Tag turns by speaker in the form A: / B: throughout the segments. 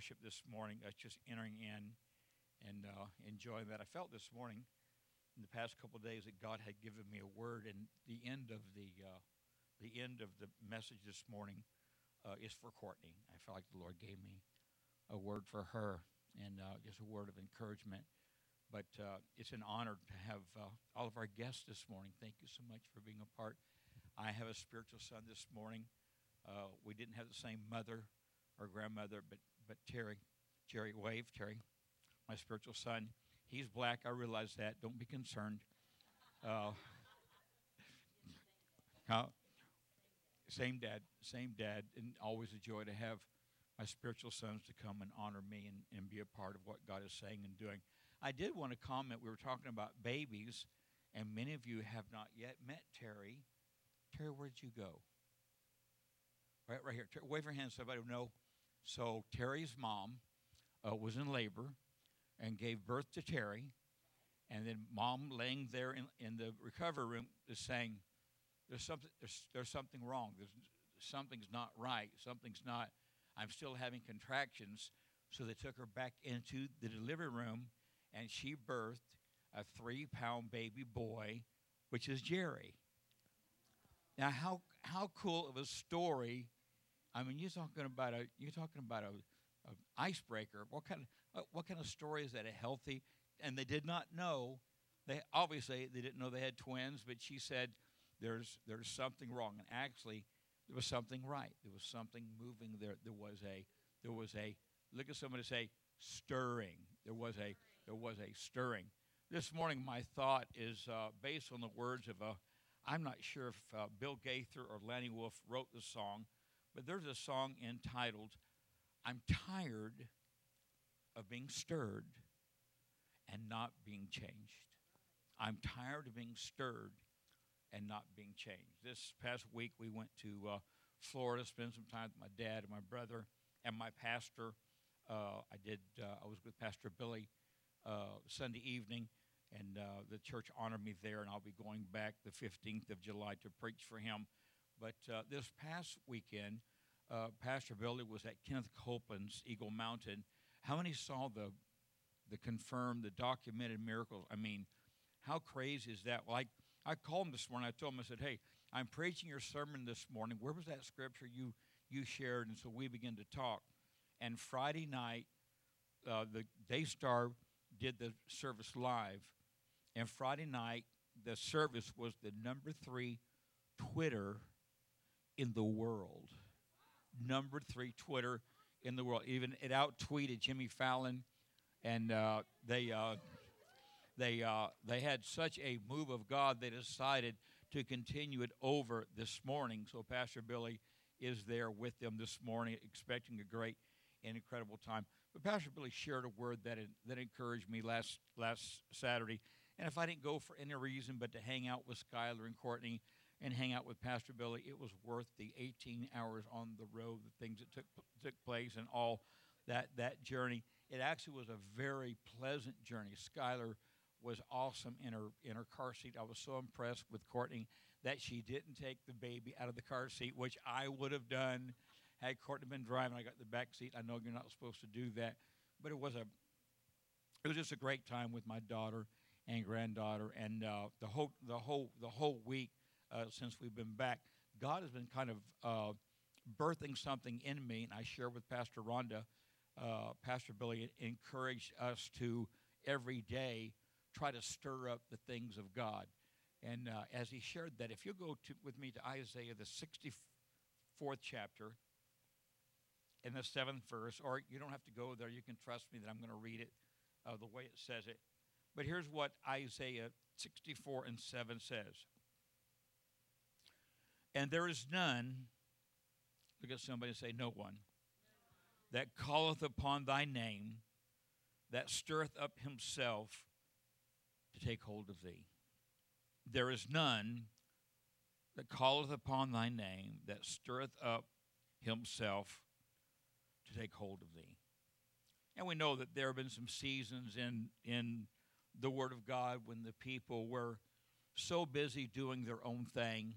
A: worship this morning, us just entering in and uh, enjoying that. I felt this morning, in the past couple of days, that God had given me a word, and the end of the uh, the end of the message this morning uh, is for Courtney. I felt like the Lord gave me a word for her and uh, just a word of encouragement. But uh, it's an honor to have uh, all of our guests this morning. Thank you so much for being a part. I have a spiritual son this morning. Uh, we didn't have the same mother or grandmother, but but Terry, Jerry, wave, Terry, my spiritual son. He's black. I realize that. Don't be concerned. Uh, same dad, same dad, and always a joy to have my spiritual sons to come and honor me and, and be a part of what God is saying and doing. I did want to comment. We were talking about babies, and many of you have not yet met Terry. Terry, where'd you go? Right, right here. Terry, wave your hand. Somebody will know. So Terry's mom uh, was in labor and gave birth to Terry, and then mom laying there in, in the recovery room is saying, "There's something. There's, there's something wrong. There's something's not right. Something's not. I'm still having contractions." So they took her back into the delivery room, and she birthed a three-pound baby boy, which is Jerry. Now, how how cool of a story I mean, you're talking about a you're talking about a, a icebreaker. What kind of what kind of story is that? A healthy, and they did not know. They obviously they didn't know they had twins, but she said there's there's something wrong, and actually there was something right. There was something moving there. There was a there was a look at somebody say stirring. There was a there was a stirring. This morning, my thought is uh, based on the words of a. I'm not sure if uh, Bill Gaither or Lanny Wolfe wrote the song but there's a song entitled, I'm tired of being stirred and not being changed. I'm tired of being stirred and not being changed. This past week, we went to uh, Florida, spend some time with my dad and my brother and my pastor. Uh, I did. Uh, I was with Pastor Billy uh, Sunday evening, and uh, the church honored me there. And I'll be going back the 15th of July to preach for him but uh, this past weekend, uh, Pastor Billy was at Kenneth Copeland's Eagle Mountain. How many saw the the confirmed, the documented miracles? I mean, how crazy is that? Like I called him this morning. I told him, I said, "Hey, I'm preaching your sermon this morning. Where was that scripture you you shared?" And so we began to talk. And Friday night, uh, the Daystar did the service live, and Friday night the service was the number three Twitter in the world. Number three Twitter in the world. Even it out tweeted Jimmy Fallon, and uh, they uh, they uh, they had such a move of God. They decided to continue it over this morning. So Pastor Billy is there with them this morning, expecting a great and incredible time. But Pastor Billy shared a word that that encouraged me last last Saturday. And if I didn't go for any reason but to hang out with Skylar and Courtney and hang out with Pastor Billy. It was worth the 18 hours on the road, the things that took took place, and all that that journey. It actually was a very pleasant journey. Skylar was awesome in her in her car seat. I was so impressed with Courtney that she didn't take the baby out of the car seat, which I would have done had Courtney been driving. I got the back seat. I know you're not supposed to do that, but it was a it was just a great time with my daughter and granddaughter, and uh, the whole the whole the whole week uh, since we've been back. God has been kind of uh, birthing something in me, and I share with Pastor Rhonda. Uh, Pastor Billy encouraged us to every day try to stir up the things of God. And uh, as he shared that, if you go to, with me to Isaiah, the 64th chapter, in the seventh verse, or you don't have to go there, you can trust me that I'm going to read it uh, the way it says it. But here's what Isaiah 64 and 7 says and there is none, look at somebody and say, No one, that calleth upon thy name, that stirreth up himself to take hold of thee. There is none that calleth upon thy name, that stirreth up himself to take hold of thee. And we know that there have been some seasons in, in the Word of God when the people were so busy doing their own thing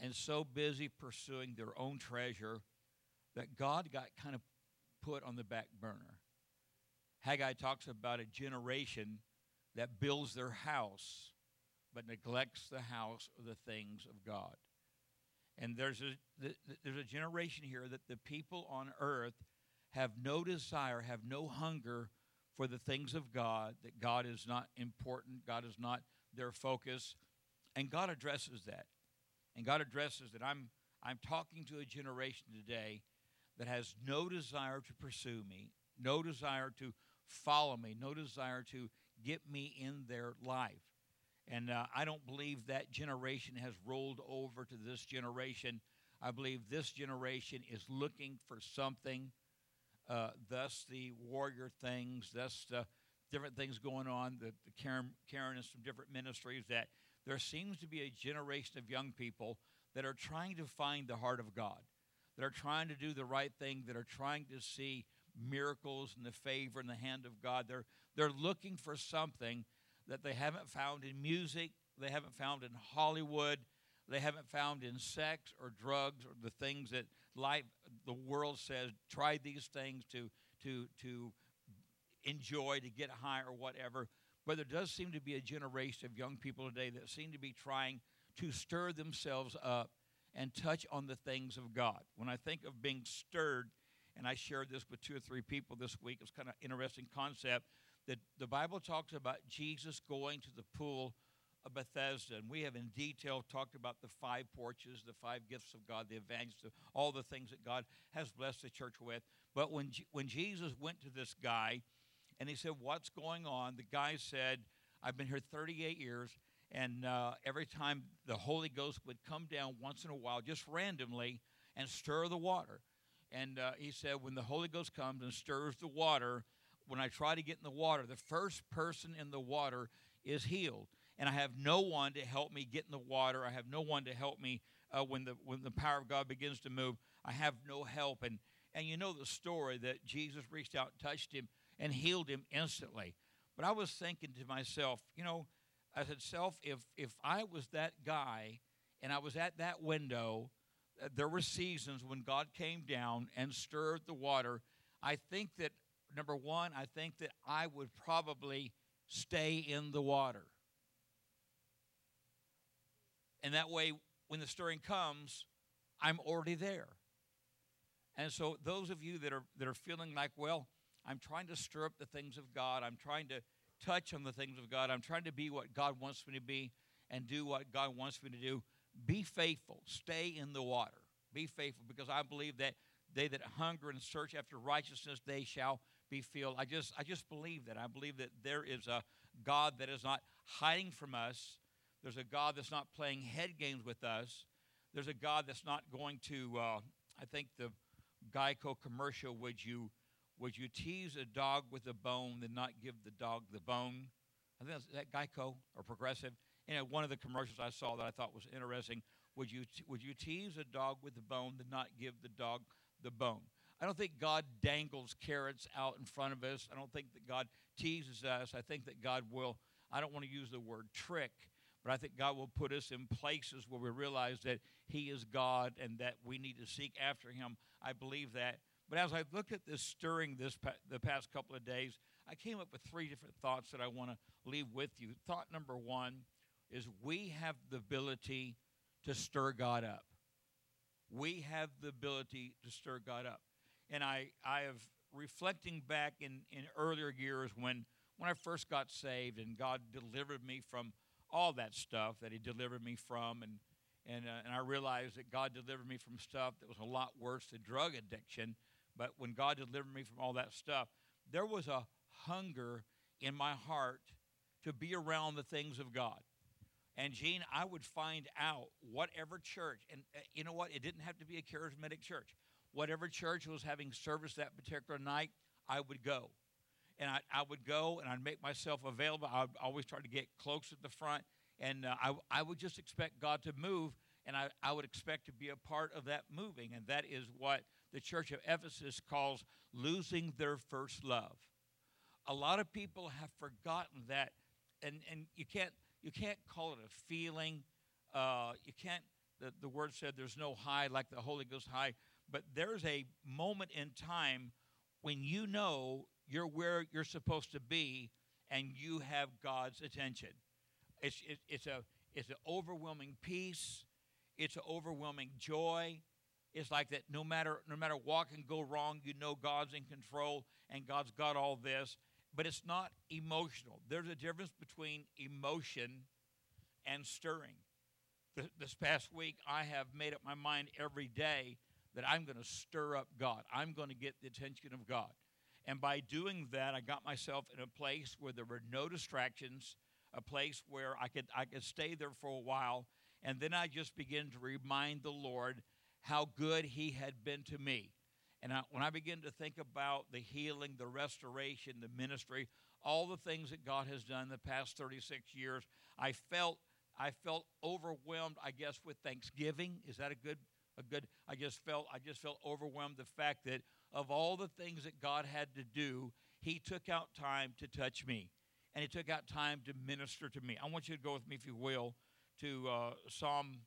A: and so busy pursuing their own treasure that God got kind of put on the back burner. Haggai talks about a generation that builds their house but neglects the house or the things of God. And there's a there's a generation here that the people on earth have no desire, have no hunger for the things of God, that God is not important, God is not their focus. And God addresses that. And God addresses that I'm I'm talking to a generation today that has no desire to pursue me, no desire to follow me, no desire to get me in their life. And uh, I don't believe that generation has rolled over to this generation. I believe this generation is looking for something, uh, thus the warrior things, thus the different things going on, the, the Karen, Karen is from different ministries, that there seems to be a generation of young people that are trying to find the heart of God, that are trying to do the right thing, that are trying to see miracles and the favor and the hand of God. They're, they're looking for something that they haven't found in music, they haven't found in Hollywood, they haven't found in sex or drugs or the things that life, the world says, try these things to, to, to enjoy, to get high or whatever. But there does seem to be a generation of young people today that seem to be trying to stir themselves up and touch on the things of God. When I think of being stirred, and I shared this with two or three people this week, it's kind of interesting concept that the Bible talks about Jesus going to the pool of Bethesda, and we have in detail talked about the five porches, the five gifts of God, the evangelist, all the things that God has blessed the church with. But when when Jesus went to this guy, and he said, "What's going on?" The guy said, "I've been here 38 years." And uh, every time the Holy Ghost would come down once in a while, just randomly, and stir the water. And uh, he said, when the Holy Ghost comes and stirs the water, when I try to get in the water, the first person in the water is healed. And I have no one to help me get in the water. I have no one to help me uh, when the when the power of God begins to move. I have no help. And and you know the story that Jesus reached out, and touched him, and healed him instantly. But I was thinking to myself, you know, I said, self, if if I was that guy and I was at that window, uh, there were seasons when God came down and stirred the water. I think that number one, I think that I would probably stay in the water. And that way, when the stirring comes, I'm already there. And so, those of you that are that are feeling like, well, I'm trying to stir up the things of God. I'm trying to touch on the things of God. I'm trying to be what God wants me to be and do what God wants me to do. Be faithful. Stay in the water. Be faithful because I believe that they that hunger and search after righteousness, they shall be filled. I just, I just believe that. I believe that there is a God that is not hiding from us. There's a God that's not playing head games with us. There's a God that's not going to. Uh, I think the Geico commercial. Would you would you tease a dog with a bone and not give the dog the bone? I think that's that Geico or Progressive. You know, one of the commercials I saw that I thought was interesting. Would you would you tease a dog with a bone and not give the dog the bone? I don't think God dangles carrots out in front of us. I don't think that God teases us. I think that God will. I don't want to use the word trick, but I think God will put us in places where we realize that He is God and that we need to seek after Him. I believe that. But as I looked at this stirring this the past couple of days, I came up with three different thoughts that I want to leave with you. Thought number one is we have the ability to stir God up. We have the ability to stir God up. And I, I have reflecting back in, in earlier years when, when I first got saved and God delivered me from all that stuff that He delivered me from. And, and, uh, and I realized that God delivered me from stuff that was a lot worse than drug addiction but when God delivered me from all that stuff, there was a hunger in my heart to be around the things of God. And Gene, I would find out whatever church, and uh, you know what? It didn't have to be a charismatic church. Whatever church was having service that particular night, I would go. And I, I would go and I'd make myself available. I would always try to get close at the front. And uh, I, I would just expect God to move, and I, I would expect to be a part of that moving. And that is what the church of Ephesus calls losing their first love. A lot of people have forgotten that, and, and you can't you can't call it a feeling. Uh, you can't. The, the word said there's no high like the Holy Ghost high, but there's a moment in time when you know you're where you're supposed to be and you have God's attention. It's, it, it's, a, it's an overwhelming peace, it's an overwhelming joy. It's like that no matter no matter what can go wrong, you know God's in control and God's got all this. But it's not emotional. There's a difference between emotion and stirring. This past week, I have made up my mind every day that I'm going to stir up God. I'm going to get the attention of God. And by doing that, I got myself in a place where there were no distractions, a place where I could I could stay there for a while, and then I just began to remind the Lord how good He had been to me. And I, when I begin to think about the healing, the restoration, the ministry, all the things that God has done the past 36 years, I felt I felt overwhelmed, I guess, with thanksgiving. Is that a good a good I just felt I just felt overwhelmed the fact that of all the things that God had to do, he took out time to touch me. And he took out time to minister to me. I want you to go with me, if you will, to uh, Psalm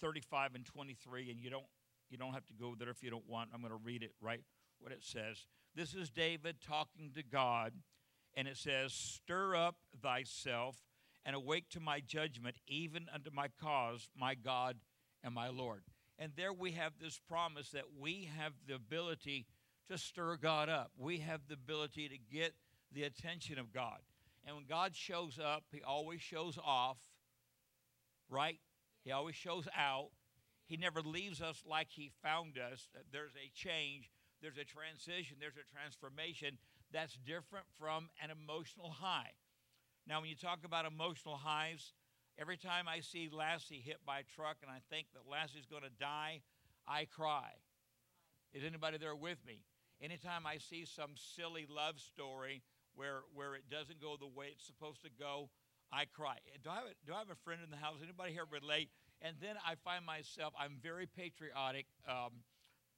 A: 35 and 23. And you don't, you don't have to go there if you don't want. I'm going to read it right what it says. This is David talking to God. And it says, Stir up thyself and awake to my judgment, even unto my cause, my God and my Lord. And there we have this promise that we have the ability to stir God up. We have the ability to get the attention of God. And when God shows up, He always shows off, right? He always shows out. He never leaves us like He found us. Uh, there's a change, there's a transition, there's a transformation that's different from an emotional high. Now, when you talk about emotional highs, Every time I see Lassie hit by a truck and I think that Lassie's going to die, I cry. Is anybody there with me? Anytime I see some silly love story where, where it doesn't go the way it's supposed to go, I cry. Do I, have a, do I have a friend in the house? Anybody here relate? And then I find myself, I'm very patriotic. Um,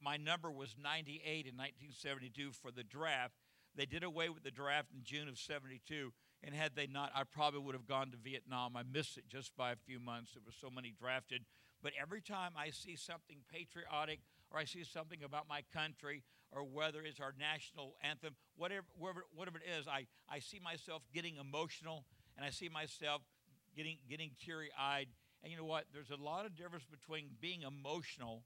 A: my number was 98 in 1972 for the draft. They did away with the draft in June of 72. And had they not, I probably would have gone to Vietnam. I missed it just by a few months. There were so many drafted. But every time I see something patriotic or I see something about my country or whether it's our national anthem, whatever, whatever, whatever it is, I, I see myself getting emotional and I see myself getting, getting teary eyed. And you know what? There's a lot of difference between being emotional.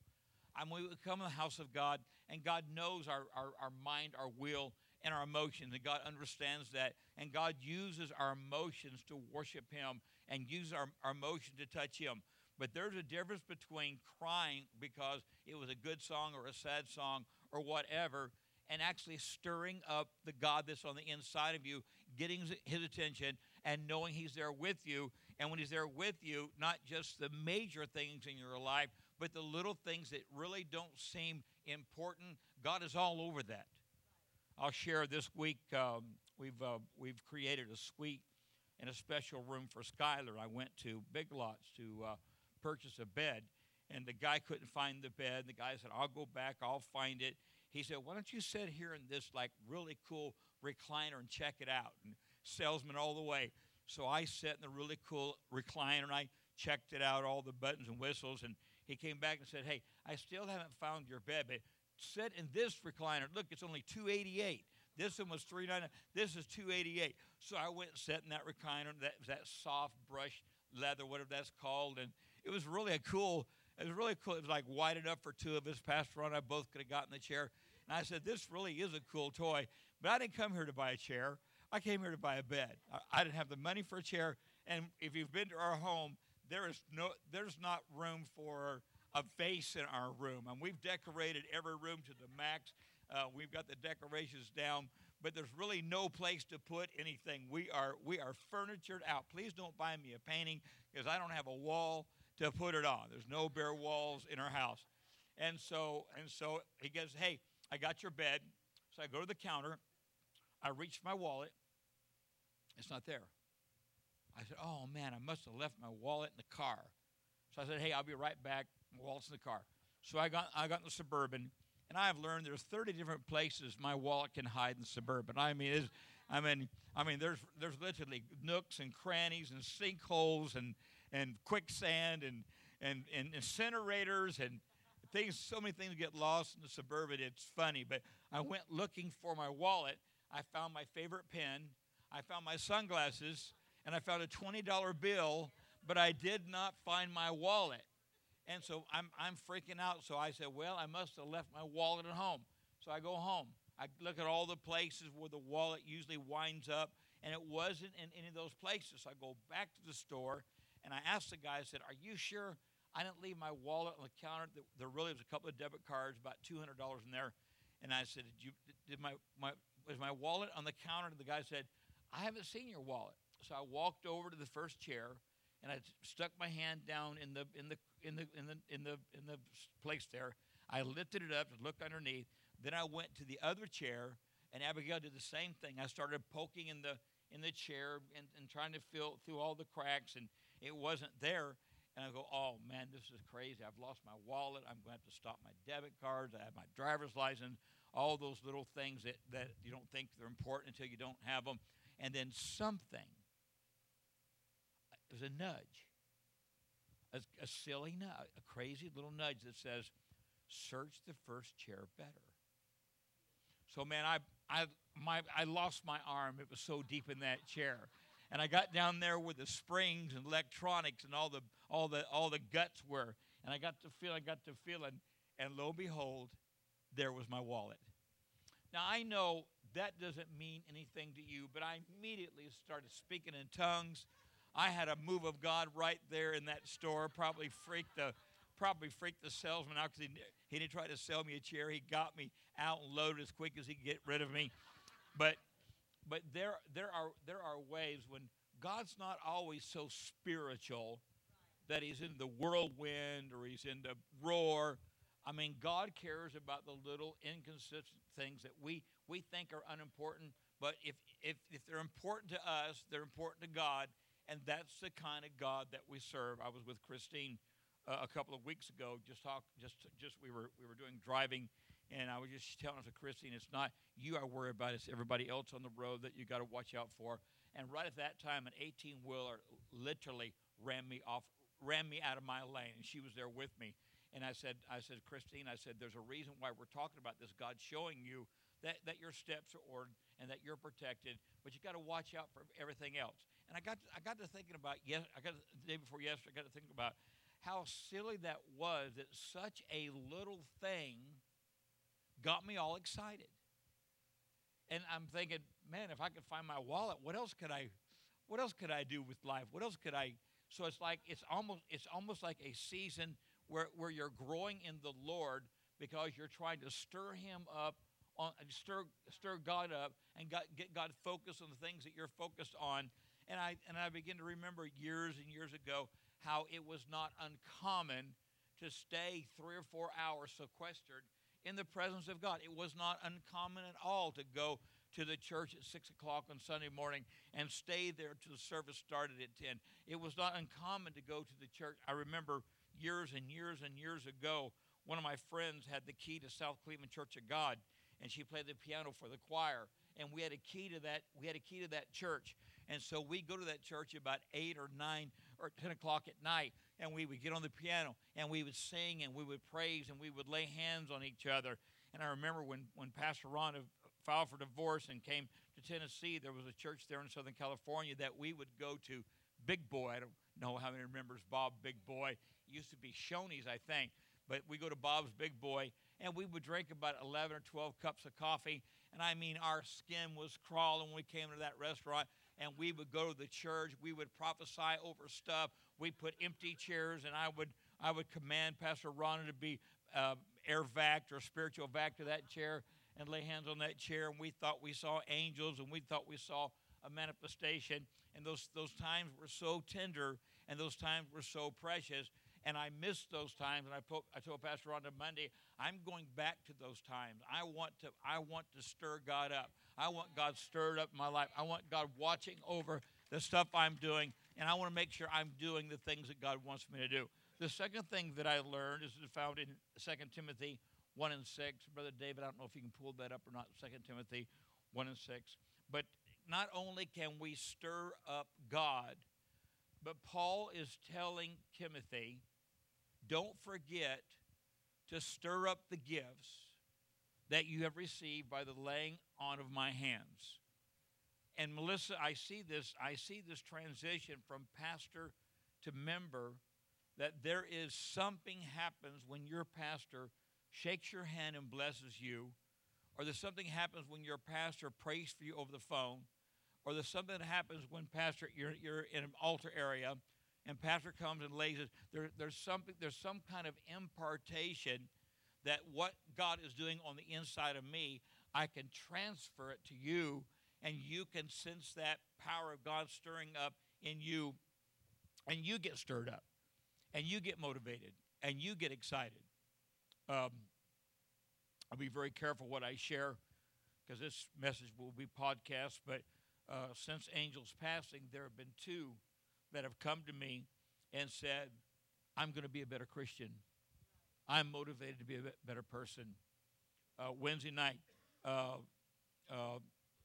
A: And we come in the house of God, and God knows our, our, our mind, our will, and our emotions. And God understands that. And God uses our emotions to worship Him and use our, our emotion to touch Him. But there's a difference between crying because it was a good song or a sad song or whatever, and actually stirring up the God that's on the inside of you, getting His attention, and knowing He's there with you. And when He's there with you, not just the major things in your life, but the little things that really don't seem important, God is all over that. I'll share this week. Um, we've uh, we've created a suite in a special room for Skylar. I went to Big Lots to uh, purchase a bed, and the guy couldn't find the bed. The guy said, "I'll go back. I'll find it." He said, "Why don't you sit here in this like really cool recliner and check it out?" And salesman all the way. So I sat in the really cool recliner and I checked it out, all the buttons and whistles, and he came back and said, "Hey, I still haven't found your bed, but sit in this recliner. Look, it's only 288. This one was 399. This is 288. So I went and sat in that recliner, that that soft brush leather, whatever that's called, and it was really a cool. It was really cool. It was like wide enough for two of us. Pastor Ron and I both could have gotten the chair. And I said, "This really is a cool toy." But I didn't come here to buy a chair. I came here to buy a bed. I, didn't have the money for a chair. And if you've been to our home, there is no, there's not room for a vase in our room, and we've decorated every room to the max. Uh, we've got the decorations down, but there's really no place to put anything. We are we are furnitured out. Please don't buy me a painting because I don't have a wall to put it on. There's no bare walls in our house, and so and so he goes, "Hey, I got your bed." So I go to the counter. I reach my wallet. It's not there. I said, "Oh man, I must have left my wallet in the car." So I said, "Hey, I'll be right back." wallets in the car. So I got I got in the suburban, and I have learned there's 30 different places my wallet can hide in the suburban. I mean, I mean, I mean, there's there's literally nooks and crannies and sinkholes and and quicksand and and, and incinerators and things, so many things get lost in the suburban. It's funny, but I went looking for my wallet. I found my favorite pen. I found my sunglasses, and I found a twenty dollar bill, but I did not find my wallet. And so I'm I'm freaking out. So I said, well, I must have left my wallet at home. So I go home. I look at all the places where the wallet usually winds up, and it wasn't in any of those places. So I go back to the store, and I asked the guy. I said, "Are you sure I didn't leave my wallet on the counter? There really was a couple of debit cards, about two hundred dollars in there." And I said, "Did you? Did my my was my wallet on the counter?" And the guy said, "I haven't seen your wallet." So I walked over to the first chair, and I stuck my hand down in the in the in the in the in the in the place there. I lifted it up and looked underneath. Then I went to the other chair, and Abigail did the same thing. I started poking in the in the chair and, and trying to feel through all the cracks, and it wasn't there. And I go, oh man, this is crazy. I've lost my wallet. I'm going to have to stop my debit cards. I have my driver's license, all those little things that, that you don't think they're important until you don't have them. And then something, it was a nudge, a, a silly nudge, a crazy little nudge that says, search the first chair better. So man, I I my I lost my arm. It was so deep in that chair. And I got down there where the springs and electronics and all the all the all the guts were. And I got to feel I got to feeling and lo and behold, there was my wallet. Now I know that doesn't mean anything to you, but I immediately started speaking in tongues. I had a move of God right there in that store, probably freaked the probably freaked the salesman out because he, he didn't try to sell me a chair. He got me out and loaded as quick as he could get rid of me. But but there there are there are ways when God's not always so spiritual that he's in the whirlwind or he's in the roar. I mean, God cares about the little inconsistent things that we we think are unimportant, but if if if they're important to us, they're important to God, and that's the kind of God that we serve. I was with Christine uh, a couple of weeks ago. Just talk, just just we were we were doing driving, and I was just telling to Christine, it's not you I worry about; it's everybody else on the road that you got to watch out for. And right at that time, an 18 wheeler literally ran me off, ran me out of my lane, and she was there with me. And I said, I said, Christine, I said, there's a reason why we're talking about this. God's showing you that, that your steps are ordered and that you're protected, but you got to watch out for everything else. And I got to, I got to thinking about yes, I got to, the day before yesterday, I got to thinking about how silly that was that such a little thing got me all excited. And I'm thinking, man, if I could find my wallet, what else could I what else could I do with life? What else could I so it's like it's almost it's almost like a season where, where you're growing in the Lord because you're trying to stir him up on stir stir God up and get God focused on the things that you're focused on. And I and I begin to remember years and years ago how it was not uncommon to stay three or four hours sequestered in the presence of God. It was not uncommon at all to go to the church at 6 o'clock on Sunday morning and stay there till the service started at 10. It was not uncommon to go to the church. I remember years and years and years ago, one of my friends had the key to South Cleveland Church of God, and she played the piano for the choir. And we had a key to that. We had a key to that church, and so we go to that church about eight or nine or 10 o'clock at night, and we would get on the piano and we would sing and we would praise and we would lay hands on each other. And I remember when, when Pastor Ron filed for divorce and came to Tennessee, there was a church there in Southern California that we would go to. Big Boy, I don't know how many remembers Bob Big Boy. It used to be Shoney's, I think. But we go to Bob's Big Boy, and we would drink about 11 or 12 cups of coffee. And I mean, our skin was crawling when we came to that restaurant and we would go to the church. We would prophesy over stuff. We put empty chairs, and I would I would command Pastor Ron to be uh, air vac or spiritual vac to that chair and lay hands on that chair. And we thought we saw angels, and we thought we saw a manifestation. And those those times were so tender, and those times were so precious and I missed those times. And I, I told Pastor Ron on Monday, I'm going back to those times. I want to I want to stir God up. I want God stirred up in my life. I want God watching over the stuff I'm doing, and I want to make sure I'm doing the things that God wants me to do. The second thing that I learned is found in 2 Timothy 1 and 6. Brother David, I don't know if you can pull that up or not, 2 Timothy 1 and 6. But not only can we stir up God, but Paul is telling Timothy don't forget to stir up the gifts that you have received by the laying on of my hands. And Melissa, I see this, I see this transition from pastor to member that there is something happens when your pastor shakes your hand and blesses you, or there's something happens when your pastor prays for you over the phone, or there's something that happens when pastor you're, you're in an altar area and pastor comes and lays it there, there's something there's some kind of impartation that what god is doing on the inside of me i can transfer it to you and you can sense that power of god stirring up in you and you get stirred up and you get motivated and you get excited. Um, i'll be very careful what i share because this message will be podcast but uh, since angel's passing there have been two that have come to me and said, I'm going to be a better Christian. I'm motivated to be a better person. Uh, Wednesday night, uh, uh,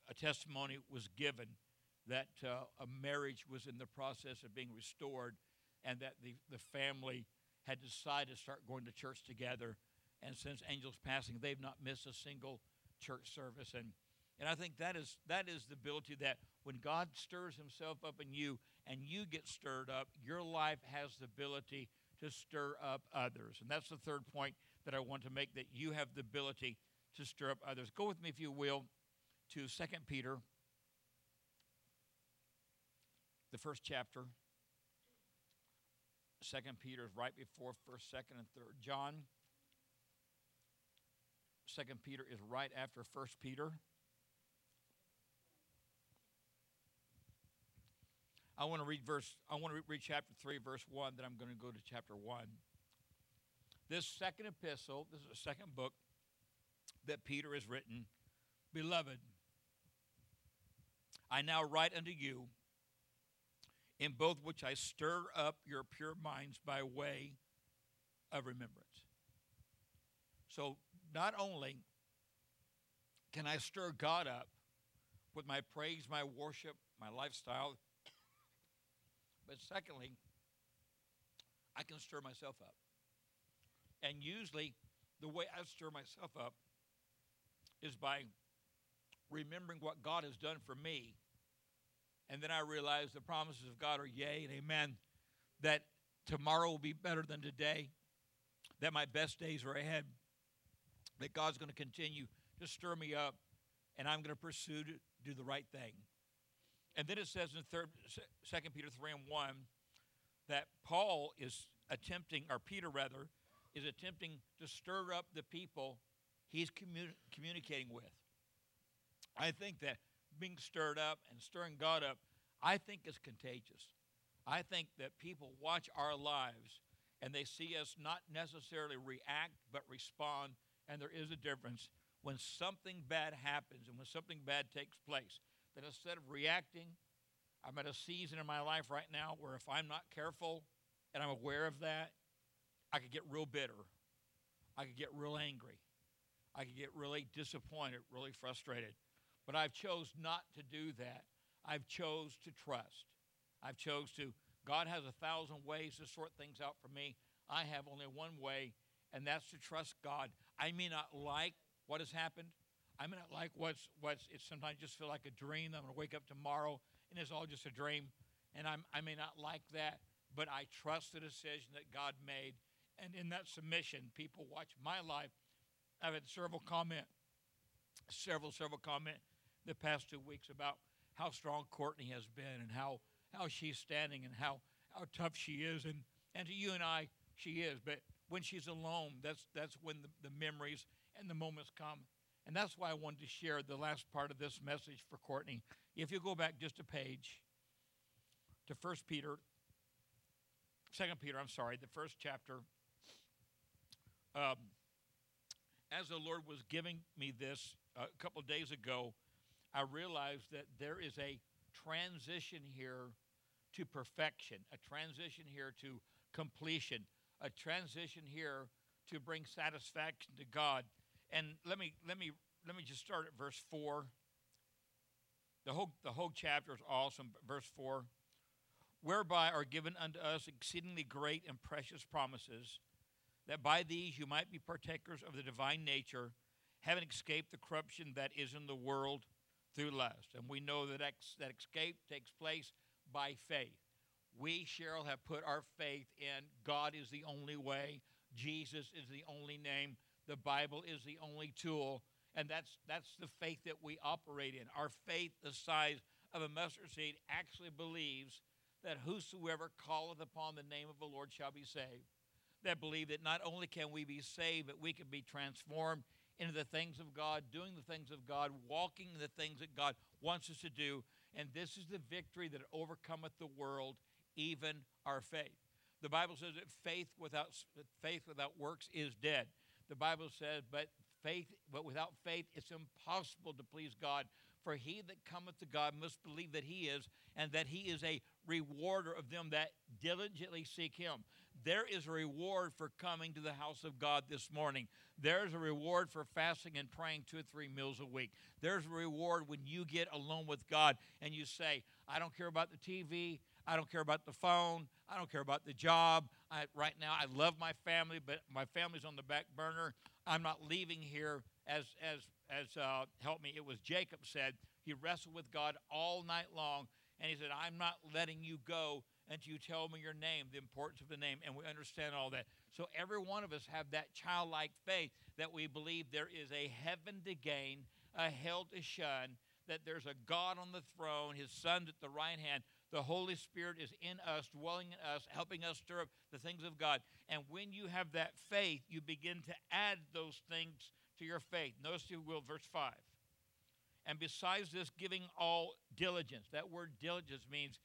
A: a testimony was given that uh, a marriage was in the process of being restored and that the, the family had decided to start going to church together. And since Angel's passing, they've not missed a single church service. And and I think that is that is the ability that when God stirs himself up in you and you get stirred up, your life has the ability to stir up others. And that's the third point that I want to make that you have the ability to stir up others. Go with me if you will to 2 Peter the first chapter. 2 Peter is right before 1st, 2nd, and 3rd. John, 2 Peter is right after 1st Peter. I want to read verse. I want to read chapter three, verse one. Then I'm going to go to chapter one. This second epistle, this is the second book that Peter has written. Beloved, I now write unto you, in both which I stir up your pure minds by way of remembrance. So not only can I stir God up with my praise, my worship, my lifestyle, but secondly, I can stir myself up. And usually, the way I stir myself up is by remembering what God has done for me. And then I realize the promises of God are yea and amen, that tomorrow will be better than today, that my best days are ahead, that God's going to continue to stir me up, and I'm going to pursue to do the right thing. And then it says in third, 2 Peter 3 and 1 that Paul is attempting, or Peter rather, is attempting to stir up the people he's commu- communicating with. I think that being stirred up and stirring God up, I think is contagious. I think that people watch our lives and they see us not necessarily react, but respond. And there is a difference when something bad happens and when something bad takes place that instead of reacting, I'm at a season in my life right now where if I'm not careful and I'm aware of that, I could get real bitter. I could get real angry. I could get really disappointed, really frustrated. But I've chose not to do that. I've chose to trust. I've chose to God has a thousand ways to sort things out for me. I have only one way, and that's to trust God. I may not like what has happened. I may not like what's what's it sometimes just feel like a dream. I'm gonna wake up tomorrow and it's all just a dream. And I'm I may not like that, but I trust the decision that God made. And in that submission, people watch my life. I've had several comment, several, several comment the past two weeks about how strong Courtney has been and how how she's standing and how how tough she is and and to you and I she is but when she's alone that's that's when the, the memories and the moments come and that's why I wanted to share the last part of this message for Courtney. If you go back just a page to First Peter, Second Peter, I'm sorry, the first chapter. Um, as the Lord was giving me this a couple days ago, I realized that there is a transition here to perfection, a transition here to completion, a transition here to bring satisfaction to God. And let me let me let me just start at verse 4. The whole the whole chapter is awesome, verse 4. Whereby are given unto us exceedingly great and precious promises, that by these you might be partakers of the divine nature, having escaped the corruption that is in the world through lust. And we know that ex- that escape takes place by faith. We, Cheryl, have put our faith in God is the only way, Jesus is the only name, the Bible is the only tool, and that's that's the faith that we operate in. Our faith, the size of a mustard seed, actually believes that whosoever calleth upon the name of the Lord shall be saved. That believe that not only can we be saved, but we can be transformed into the things of God, doing the things of God, walking the things that God wants us to do. And this is the victory that overcometh the world, even our faith. The Bible says that faith without faith without works is dead. The Bible says, but faith, but without faith, it's impossible to please God. For he that cometh to God must believe that he is, and that he is a rewarder of them that diligently seek him. There is a reward for coming to the house of God this morning. There's a reward for fasting and praying two or three meals a week. There's a reward when you get alone with God and you say, I don't care about the TV. I don't care about the phone. I don't care about the job. I, right now, I love my family, but my family's on the back burner. I'm not leaving here as as as uh, help me. It was Jacob said he wrestled with God all night long, and he said, "I'm not letting you go until you tell me your name, the importance of the name." And we understand all that. So every one of us have that childlike faith that we believe there is a heaven to gain, a hell to shun, that there's a God on the throne, His Son at the right hand the Holy Spirit is in us, dwelling in us, helping us stir up the things of God. And when you have that faith, you begin to add those things to your faith. Notice you will, verse 5. And besides this, giving all diligence. That word diligence means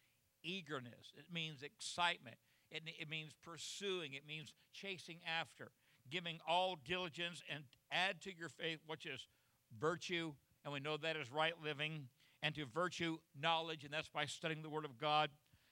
A: eagerness, it means excitement, it, it means pursuing, it means chasing after. Giving all diligence and add to your faith, which is virtue, and we know that is right living and to virtue, knowledge, and that's by studying the Word of God,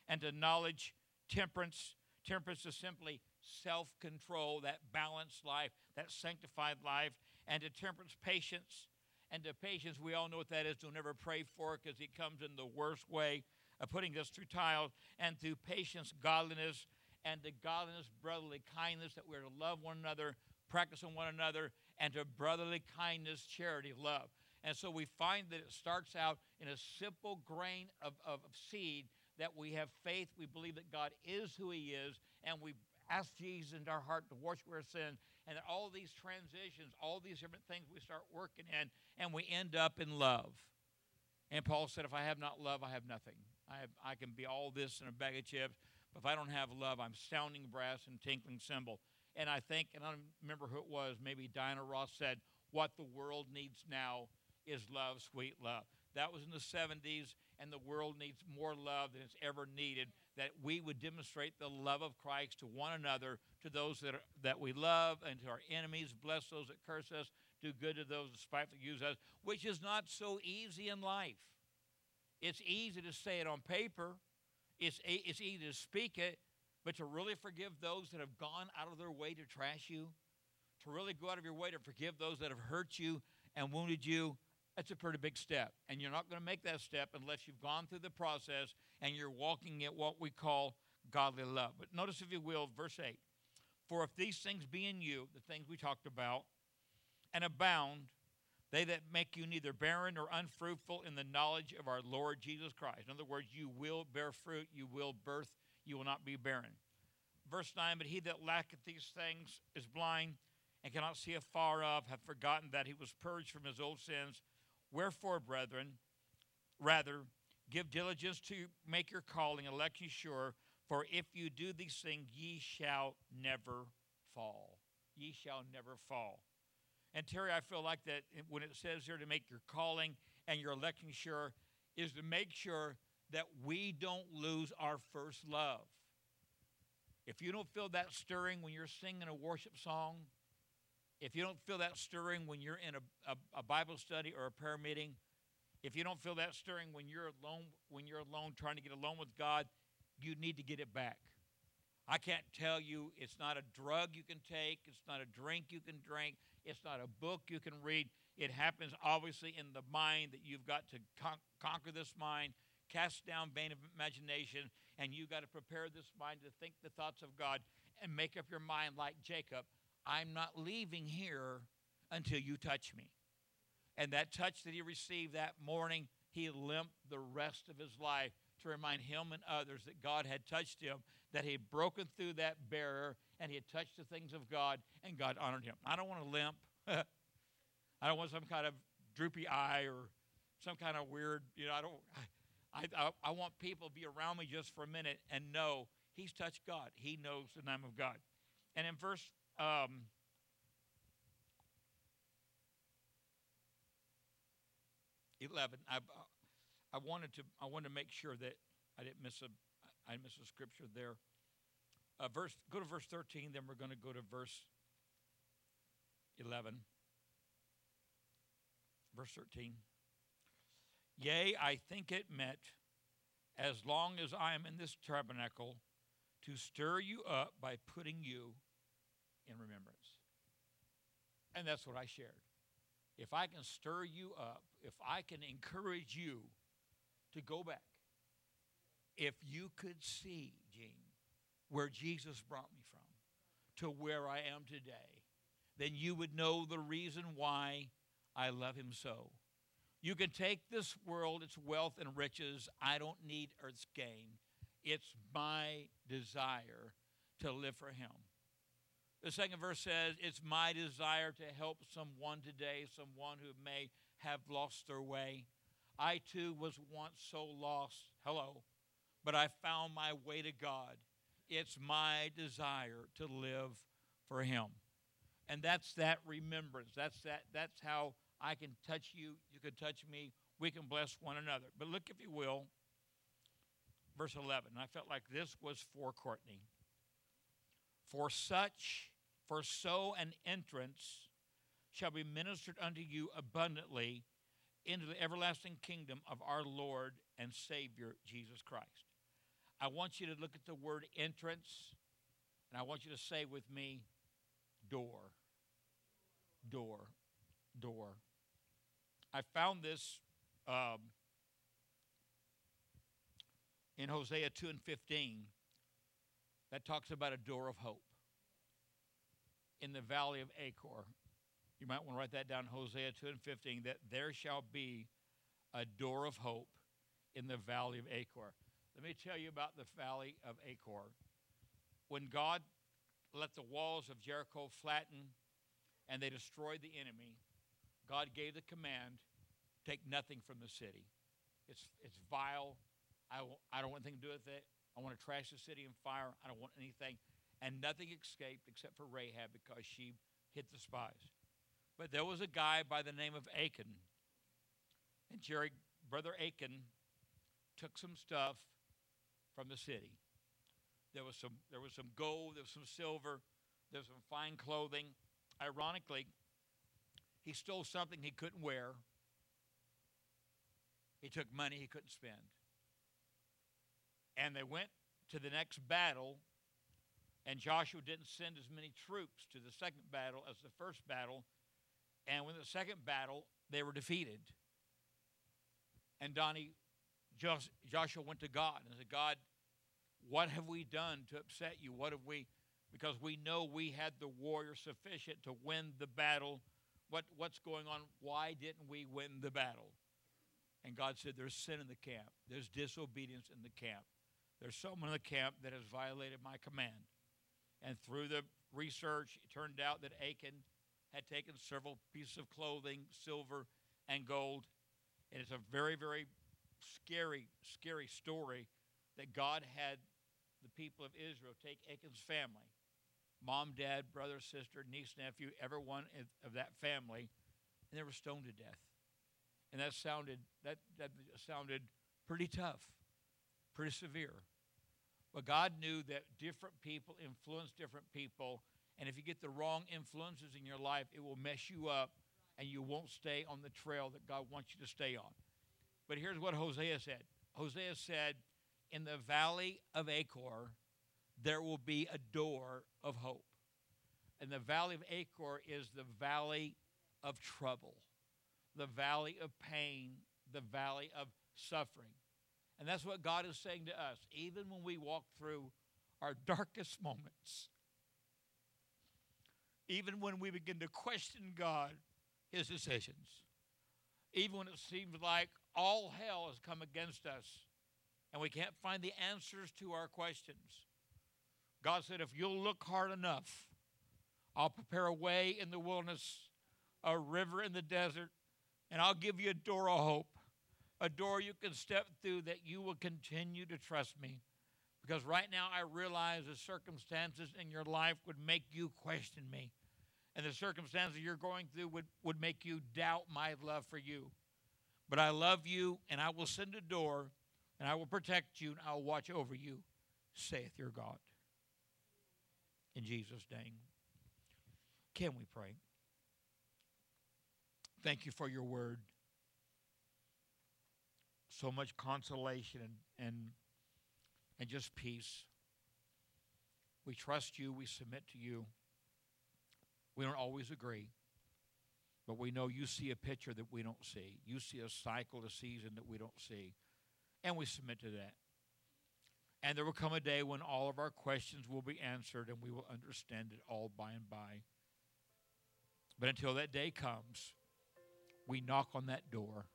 A: and to knowledge, temperance. Temperance is simply self control, that balanced life, that sanctified life, and to temperance, patience. And to patience, we all know what that is. Don't ever pray for it because it comes in the worst way of putting us through trials. And through patience, godliness, and to godliness, brotherly kindness, that we're to love one another, practice on one another, and to brotherly kindness, charity, love. And so we find that it starts out in a simple grain of, of, of seed that we have faith, we believe that God is who He is, and we ask Jesus into our heart to wash away our sin. And that all these transitions, all these different things we start working in, and we end up in love. And Paul said, If I have not love, I have nothing. I, have, I can be all this in a bag of chips, but if I don't have love, I'm sounding brass and tinkling cymbal. And I think, and I don't remember who it was, maybe Diana Ross said, What the world needs now is love, sweet love. That was in the 70s, and the world needs more love than it's ever needed. That we would demonstrate the love of Christ to one another, to those that, are, that we love, and to our enemies. Bless those that curse us, do good to those that spitefully use us, which is not so easy in life. It's easy to say it on paper, it's, it's easy to speak it, but to really forgive those that have gone out of their way to trash you, to really go out of your way to forgive those that have hurt you and wounded you, that's a pretty big step. And you're not going to make that step unless you've gone through the process and you're walking at what we call godly love. But notice, if you will, verse 8 For if these things be in you, the things we talked about, and abound, they that make you neither barren nor unfruitful in the knowledge of our Lord Jesus Christ. In other words, you will bear fruit, you will birth, you will not be barren. Verse 9 But he that lacketh these things is blind and cannot see afar off, have forgotten that he was purged from his old sins. Wherefore, brethren, rather give diligence to make your calling and election sure, for if you do these things, ye shall never fall. Ye shall never fall. And Terry, I feel like that when it says here to make your calling and your election sure, is to make sure that we don't lose our first love. If you don't feel that stirring when you're singing a worship song, if you don't feel that stirring when you're in a, a, a, Bible study or a prayer meeting, if you don't feel that stirring when you're alone, when you're alone trying to get alone with God, you need to get it back. I can't tell you it's not a drug you can take, it's not a drink you can drink, it's not a book you can read. It happens obviously in the mind that you've got to con- conquer this mind, cast down vain imagination, and you've got to prepare this mind to think the thoughts of God and make up your mind like Jacob I'm not leaving here until you touch me. And that touch that he received that morning, he limped the rest of his life to remind him and others that God had touched him, that he had broken through that barrier and he had touched the things of God and God honored him. I don't want to limp. I don't want some kind of droopy eye or some kind of weird, you know, I don't I, I, I want people to be around me just for a minute and know he's touched God. He knows the name of God. And in verse um, eleven, I I wanted to I wanted to make sure that I didn't miss a I didn't miss a scripture there. Uh, verse go to verse thirteen, then we're going to go to verse eleven. Verse thirteen. Yea, I think it meant, as long as I am in this tabernacle, to stir you up by putting you in remembrance. And that's what I shared. If I can stir you up, if I can encourage you to go back, if you could see, Gene, where Jesus brought me from to where I am today, then you would know the reason why I love him so. You can take this world, its wealth and riches. I don't need earth's gain. It's my desire to live for Him. The second verse says, It's my desire to help someone today, someone who may have lost their way. I too was once so lost. Hello. But I found my way to God. It's my desire to live for Him. And that's that remembrance. That's that that's how I can touch you, you can touch me, we can bless one another. But look, if you will, verse 11. I felt like this was for Courtney. For such, for so an entrance shall be ministered unto you abundantly into the everlasting kingdom of our Lord and Savior Jesus Christ. I want you to look at the word entrance, and I want you to say with me, door. Door. Door. I found this um, in Hosea 2 and 15 that talks about a door of hope in the valley of Achor. You might want to write that down, Hosea 2 and 15, that there shall be a door of hope in the valley of Achor. Let me tell you about the valley of Achor. When God let the walls of Jericho flatten and they destroyed the enemy, God gave the command take nothing from the city. It's, it's vile. I, I don't want anything to do with it. I want to trash the city in fire. I don't want anything. And nothing escaped except for Rahab because she hid the spies. But there was a guy by the name of Achan. And Jerry, Brother Achan, took some stuff from the city. There was some, there was some gold, there was some silver, there was some fine clothing. Ironically, he stole something he couldn't wear. He took money he couldn't spend. And they went to the next battle, and Joshua didn't send as many troops to the second battle as the first battle. And when the second battle, they were defeated. And Donnie, Joshua went to God and said, God, what have we done to upset you? What have we, because we know we had the warrior sufficient to win the battle what, what's going on? Why didn't we win the battle? And God said, There's sin in the camp. There's disobedience in the camp. There's someone in the camp that has violated my command. And through the research, it turned out that Achan had taken several pieces of clothing, silver and gold. And it's a very, very scary, scary story that God had the people of Israel take Achan's family mom, dad, brother, sister, niece, nephew, everyone of that family, and they were stoned to death. And that sounded that that sounded pretty tough, pretty severe. But God knew that different people influence different people, and if you get the wrong influences in your life, it will mess you up, and you won't stay on the trail that God wants you to stay on. But here's what Hosea said. Hosea said, "In the valley of Achor, there will be a door of hope. And the valley of Achor is the valley of trouble, the valley of pain, the valley of suffering. And that's what God is saying to us. Even when we walk through our darkest moments, even when we begin to question God, His decisions, even when it seems like all hell has come against us and we can't find the answers to our questions. God said, if you'll look hard enough, I'll prepare a way in the wilderness, a river in the desert, and I'll give you a door of hope, a door you can step through that you will continue to trust me. Because right now I realize the circumstances in your life would make you question me. And the circumstances you're going through would, would make you doubt my love for you. But I love you, and I will send a door, and I will protect you, and I will watch over you, saith your God. In Jesus' name. Can we pray? Thank you for your word. So much consolation and, and, and just peace. We trust you, we submit to you. We don't always agree, but we know you see a picture that we don't see. You see a cycle, a season that we don't see, and we submit to that. And there will come a day when all of our questions will be answered and we will understand it all by and by. But until that day comes, we knock on that door.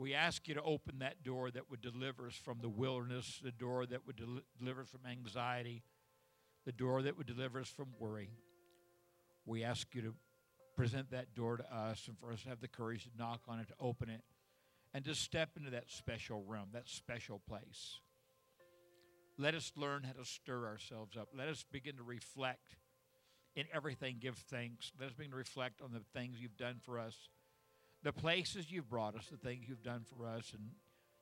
A: We ask you to open that door that would deliver us from the wilderness, the door that would del- deliver us from anxiety, the door that would deliver us from worry. We ask you to present that door to us and for us to have the courage to knock on it, to open it, and to step into that special realm, that special place. Let us learn how to stir ourselves up. Let us begin to reflect in everything, give thanks. Let us begin to reflect on the things you've done for us, the places you've brought us, the things you've done for us, and,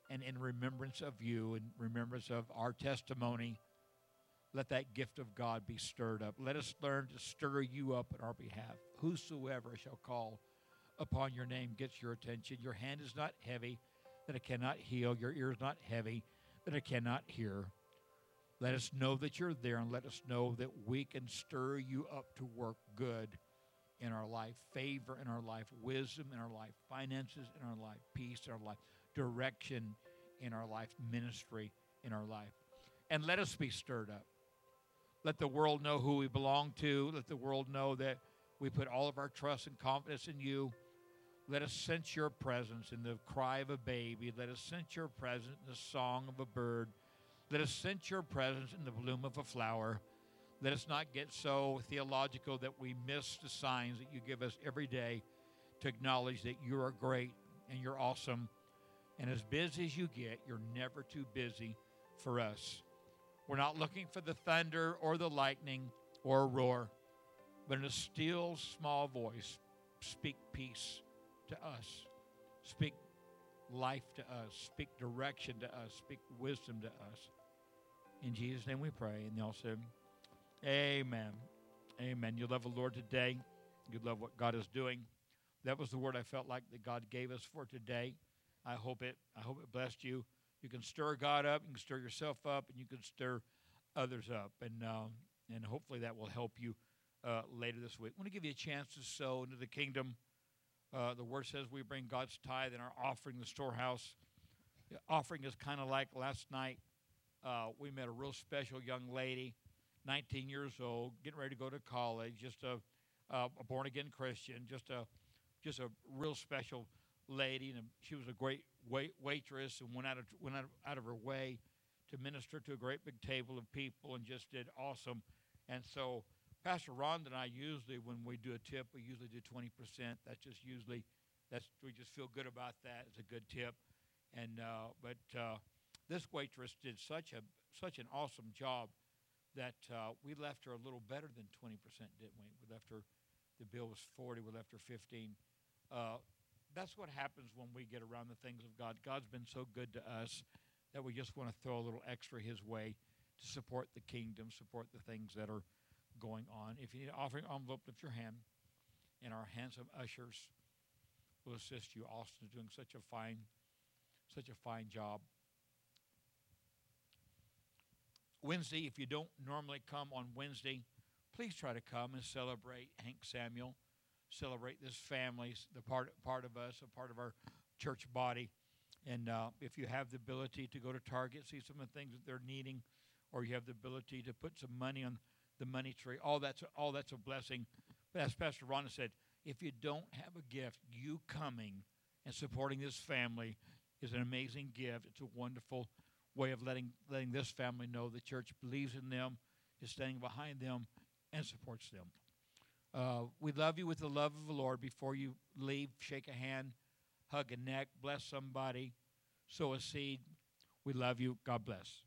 A: and in remembrance of you and remembrance of our testimony. Let that gift of God be stirred up. Let us learn to stir you up in our behalf. Whosoever shall call upon your name gets your attention. Your hand is not heavy that it cannot heal. Your ear is not heavy that it cannot hear. Let us know that you're there and let us know that we can stir you up to work good in our life, favor in our life, wisdom in our life, finances in our life, peace in our life, direction in our life, ministry in our life. And let us be stirred up. Let the world know who we belong to. Let the world know that we put all of our trust and confidence in you. Let us sense your presence in the cry of a baby. Let us sense your presence in the song of a bird. Let us sense your presence in the bloom of a flower. Let us not get so theological that we miss the signs that you give us every day to acknowledge that you are great and you're awesome. And as busy as you get, you're never too busy for us. We're not looking for the thunder or the lightning or a roar, but in a still, small voice, speak peace to us. Speak life to us. Speak direction to us. Speak wisdom to us. In Jesus' name we pray. And they all said, Amen. Amen. You love the Lord today. You love what God is doing. That was the word I felt like that God gave us for today. I hope it I hope it blessed you. You can stir God up, you can stir yourself up, and you can stir others up. And um, and hopefully that will help you uh, later this week. I want to give you a chance to sow into the kingdom. Uh, the word says we bring God's tithe and our offering, the storehouse. The offering is kind of like last night uh, we met a real special young lady, 19 years old, getting ready to go to college, just a, uh, a born again Christian, just a just a real special lady, and she was a great wait, waitress and went out of went out of, out of her way to minister to a great big table of people and just did awesome. And so Pastor Ron and I usually, when we do a tip, we usually do 20%. That's just usually, that's we just feel good about that. It's a good tip. And uh, but uh, this waitress did such a such an awesome job that uh, we left her a little better than 20%, didn't we? We left her, the bill was 40, we left her 15. Uh, that's what happens when we get around the things of God. God's been so good to us that we just want to throw a little extra His way to support the kingdom, support the things that are going on. If you need an offering envelope, lift your hand, and our handsome ushers will assist you. Austin's doing such a fine, such a fine job. Wednesday, if you don't normally come on Wednesday, please try to come and celebrate Hank Samuel, celebrate this family, the part part of us, a part of our church body. And uh, if you have the ability to go to Target, see some of the things that they're needing, or you have the ability to put some money on the money tree, all that's all that's a blessing But as Pastor Rhonda said, if you don't have a gift, you coming and supporting this family is an amazing gift. It's a wonderful way of letting letting this family know the church believes in them, is standing behind them, and supports them. Uh, we love you with the love of the Lord. Before you leave, shake a hand, hug a neck, bless somebody, sow a seed. We love you. God bless.